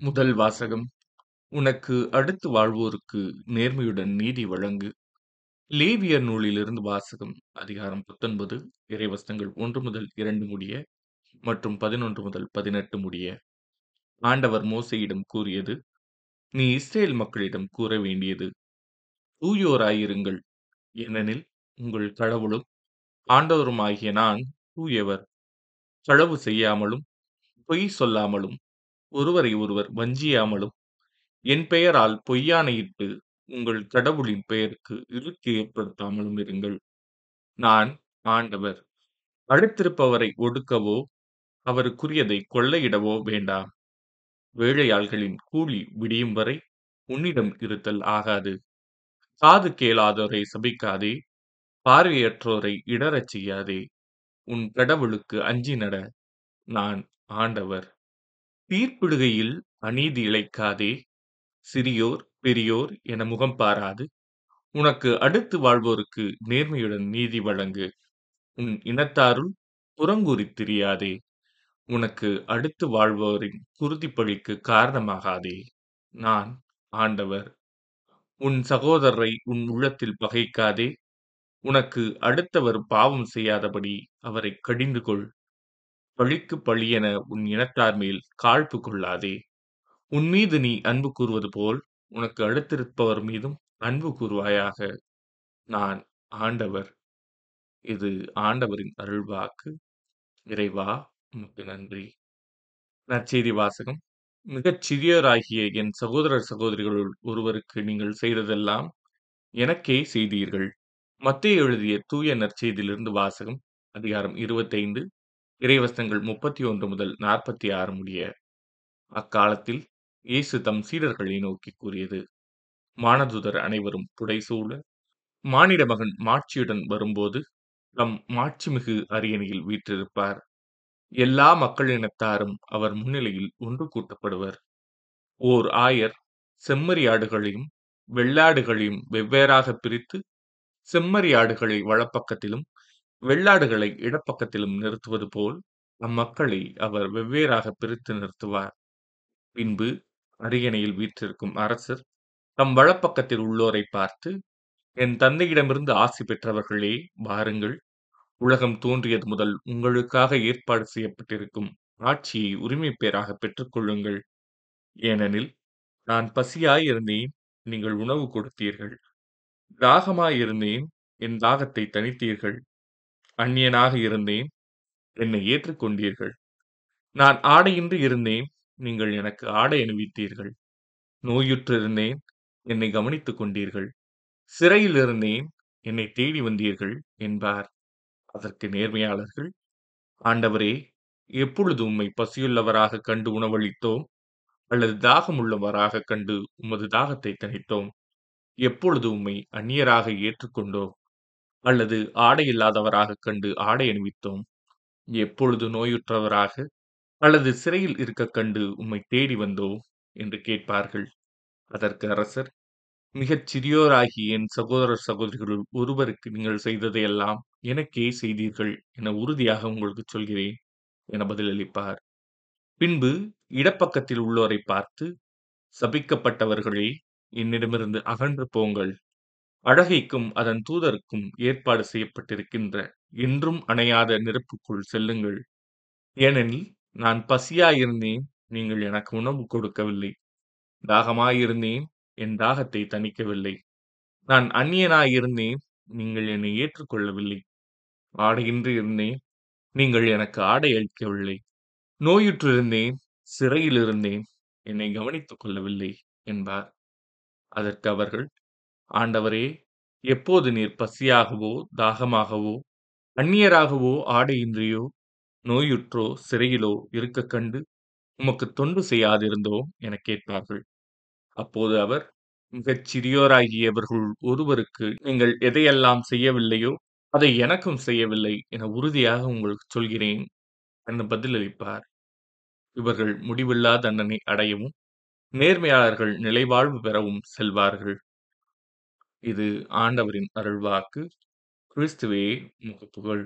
முதல் வாசகம் உனக்கு அடுத்து வாழ்வோருக்கு நேர்மையுடன் நீதி வழங்கு. லேவியர் நூலிலிருந்து வாசகம் அதிகாரம் பத்தொன்பது இறைவசங்கள் ஒன்று முதல் இரண்டு முடிய மற்றும் பதினொன்று முதல் பதினெட்டு முடிய. ஆண்டவர் மோசையிடம் கூறியது நீ இஸ்ரேல் மக்களிடம் கூற வேண்டியது தூயோராயிருங்கள். ஏனெனில் உங்கள் கடவுளும் ஆண்டவருமாகிய நான் தூயவர். களவு செய்யாமலும் பொய் சொல்லாமலும் ஒருவரை ஒருவர் வஞ்சியாமலும் என் பெயரால் பொய்யானையிட்டு உங்கள் கடவுளின் பெயருக்கு இழுக்கு ஏற்படுத்தாமலும் இருங்கள். நான் ஆண்டவர். அடுத்திருப்பவரை ஒடுக்கவோ அவருக்குரியதை கொள்ளையிடவோ வேண்டாம். வேலையாள்களின் கூலி விடியும் வரை உன்னிடம் இருத்தல் ஆகாது. காது கேளாதோரை சபிக்காதே. பார்வையற்றோரை இடறச் செய்யாதே. உன் கடவுளுக்கு அஞ்சி நட. நான் ஆண்டவர். தீர்ப்பிடுகையில் அநீதி இழைக்காதே சிறியோர் பெரியோர் என முகம் பாராது. உனக்கு அடுத்து வாழ்வோருக்கு நேர்மையுடன் நீதி வழங்கு. உன் இனத்தாருள் புறங்கூறித் திரியாதே. உனக்கு அடுத்து வாழ்வோரின் குருதிப்பழிக்கு காரணமாகாதே. நான் ஆண்டவர். உன் சகோதரரை உன் உள்ளத்தில் பகைக்காதே. உனக்கு அடுத்தவர் பாவம் செய்யாதபடி அவரை கடிந்து கொள் பழிக்கு பழியென உன் இனத்தார் மேல் காழ்ப்பு கொள்ளாதே உன் மீது நீ அன்பு கூறுவது போல் உனக்கு அடுத்திருப்பவர் மீதும் அன்பு கூறுவாயாக. நான் ஆண்டவர். இது ஆண்டவரின் அருள்வாக்கு. இறைவா உமக்கு நன்றி. நற்செய்தி வாசகம். மிகச் சிறியோராகிய என் சகோதரர் சகோதரிகளுள் ஒருவருக்கு நீங்கள் செய்ததெல்லாம் எனக்கே செய்தீர்கள். மத்திய எழுதிய தூய நற்செய்தியிலிருந்து வாசகம் அதிகாரம் இருபத்தைந்து இறைவசனங்கள் முப்பத்தி ஒன்று முதல் நாற்பத்தி ஆறு முடிய அக்காலத்தில் இயேசு தம் சீடர்களை நோக்கி கூறியது மானதுதர் அனைவரும் புடைசூழ மானிட மகன் மாட்சியுடன் வரும்போது தம் மாட்சிமிகு அரியணையில் வீற்றிருப்பார். எல்லா மக்களினத்தாரும் அவர் முன்னிலையில் ஒன்று கூட்டப்படுவர். ஓர் ஆயர் செம்மறியாடுகளையும் வெள்ளாடுகளையும் வெவ்வேறாக பிரித்து செம்மறியாடுகளை வலப்பக்கத்திலும் வெள்ளாடுகளை இடப்பக்கத்திலும் நிறுத்துவது போல் அம்மக்களை அவர் வெவ்வேறாக பிரித்து நிறுத்துவார். பின்பு அரியணையில் வீற்றிருக்கும் அரசர் தம் வலப்பக்கத்தில் உள்ளோரை பார்த்து என் தந்தையிடமிருந்து ஆசி பெற்றவர்களே வாருங்கள். உலகம் தோன்றியது முதல் உங்களுக்காக ஏற்பாடு செய்யப்பட்டிருக்கும் ஆட்சியை உரிமை பேராக பெற்றுக்கொள்ளுங்கள். ஏனெனில் நான் பசியாயிருந்தேன் நீங்கள் உணவு கொடுத்தீர்கள். தாகமாயிருந்தேன் என் தாகத்தை தணித்தீர்கள். அந்நியனாக இருந்தேன். என்னை ஏற்றுக்கொண்டீர்கள். நான் ஆடையின்றி இருந்தேன். நீங்கள் எனக்கு ஆடை அணிவித்தீர்கள். நோயுற்றிருந்தேன். என்னை கவனித்துக் கொண்டீர்கள். சிறையில் இருந்தேன். என்னை தேடி வந்தீர்கள் என்பார். அதற்கு நேர்மையாளர்கள் ஆண்டவரே எப்பொழுது உம்மை பசியுள்ளவராக கண்டு உணவளித்தோம்? அல்லது தாகமுள்ளவராக கண்டு உமது தாகத்தை தணித்தோம்? எப்பொழுது உம்மை அந்நியராக ஏற்றுக்கொண்டோம்? அல்லது ஆடை இல்லாதவராக கண்டு ஆடை அணிவித்தோம் எப்பொழுது நோயுற்றவராக அல்லது சிறையில் இருக்க கண்டு உம்மை தேடி வந்தோம் என்று கேட்பார்கள். அதற்கு அரசர் மிகச் சிறியோராகிய என் சகோதரர் சகோதரிகளுள் ஒருவருக்கு நீங்கள் செய்ததையெல்லாம் எனக்கே செய்தீர்கள் என உறுதியாக உங்களுக்கு சொல்கிறேன் என பதிலளிப்பார். பின்பு இடப்பக்கத்தில் உள்ளோரை பார்த்து சபிக்கப்பட்டவர்களே என்னிடமிருந்து அகன்று போங்கள். அழகைக்கும் அதன் தூதருக்கும் ஏற்பாடு செய்யப்பட்டிருக்கின்ற என்றும் அணையாத நெருப்புக்குள் செல்லுங்கள். ஏனெனில் நான் பசியாயிருந்தேன் நீங்கள் எனக்கு உணவு கொடுக்கவில்லை. தாகமாயிருந்தேன் என் தாகத்தை தணிக்கவில்லை. நான் அந்நியனாயிருந்தேன் நீங்கள் என்னை ஏற்றுக்கொள்ளவில்லை. ஆடையின்றி இருந்தேன் நீங்கள் எனக்கு ஆடை அளிக்கவில்லை. நோயுற்றிருந்தேன் சிறையில் இருந்தேன் என்னை கவனித்துக் கொள்ளவில்லை என்பார். அதற்கு அவர்கள் ஆண்டவரே எப்போது நீர் பசியாகவோ தாகமாகவோ அந்நியராகவோ ஆடையின்றியோ நோயுற்றோ சிறையிலோ இருக்க கண்டு உமக்கு தொண்டு செய்யாதிருந்தோம் என கேட்பார்கள். அப்போது அவர் மிகச் சிறியோராகியவர்கள் ஒருவருக்கு நீங்கள் எதையெல்லாம் செய்யவில்லையோ அதை எனக்கும் செய்யவில்லை என உறுதியாக உங்களுக்கு சொல்கிறேன் என பதிலளிப்பார். இவர்கள் முடிவில்லா தண்டனை அடையவும் நேர்மையாளர்கள் நிலைவாழ்வு பெறவும் செல்வார்கள். இது ஆண்டவரின் அருள்வாக்கு. கிறிஸ்துவே உமக்கு புகழ்.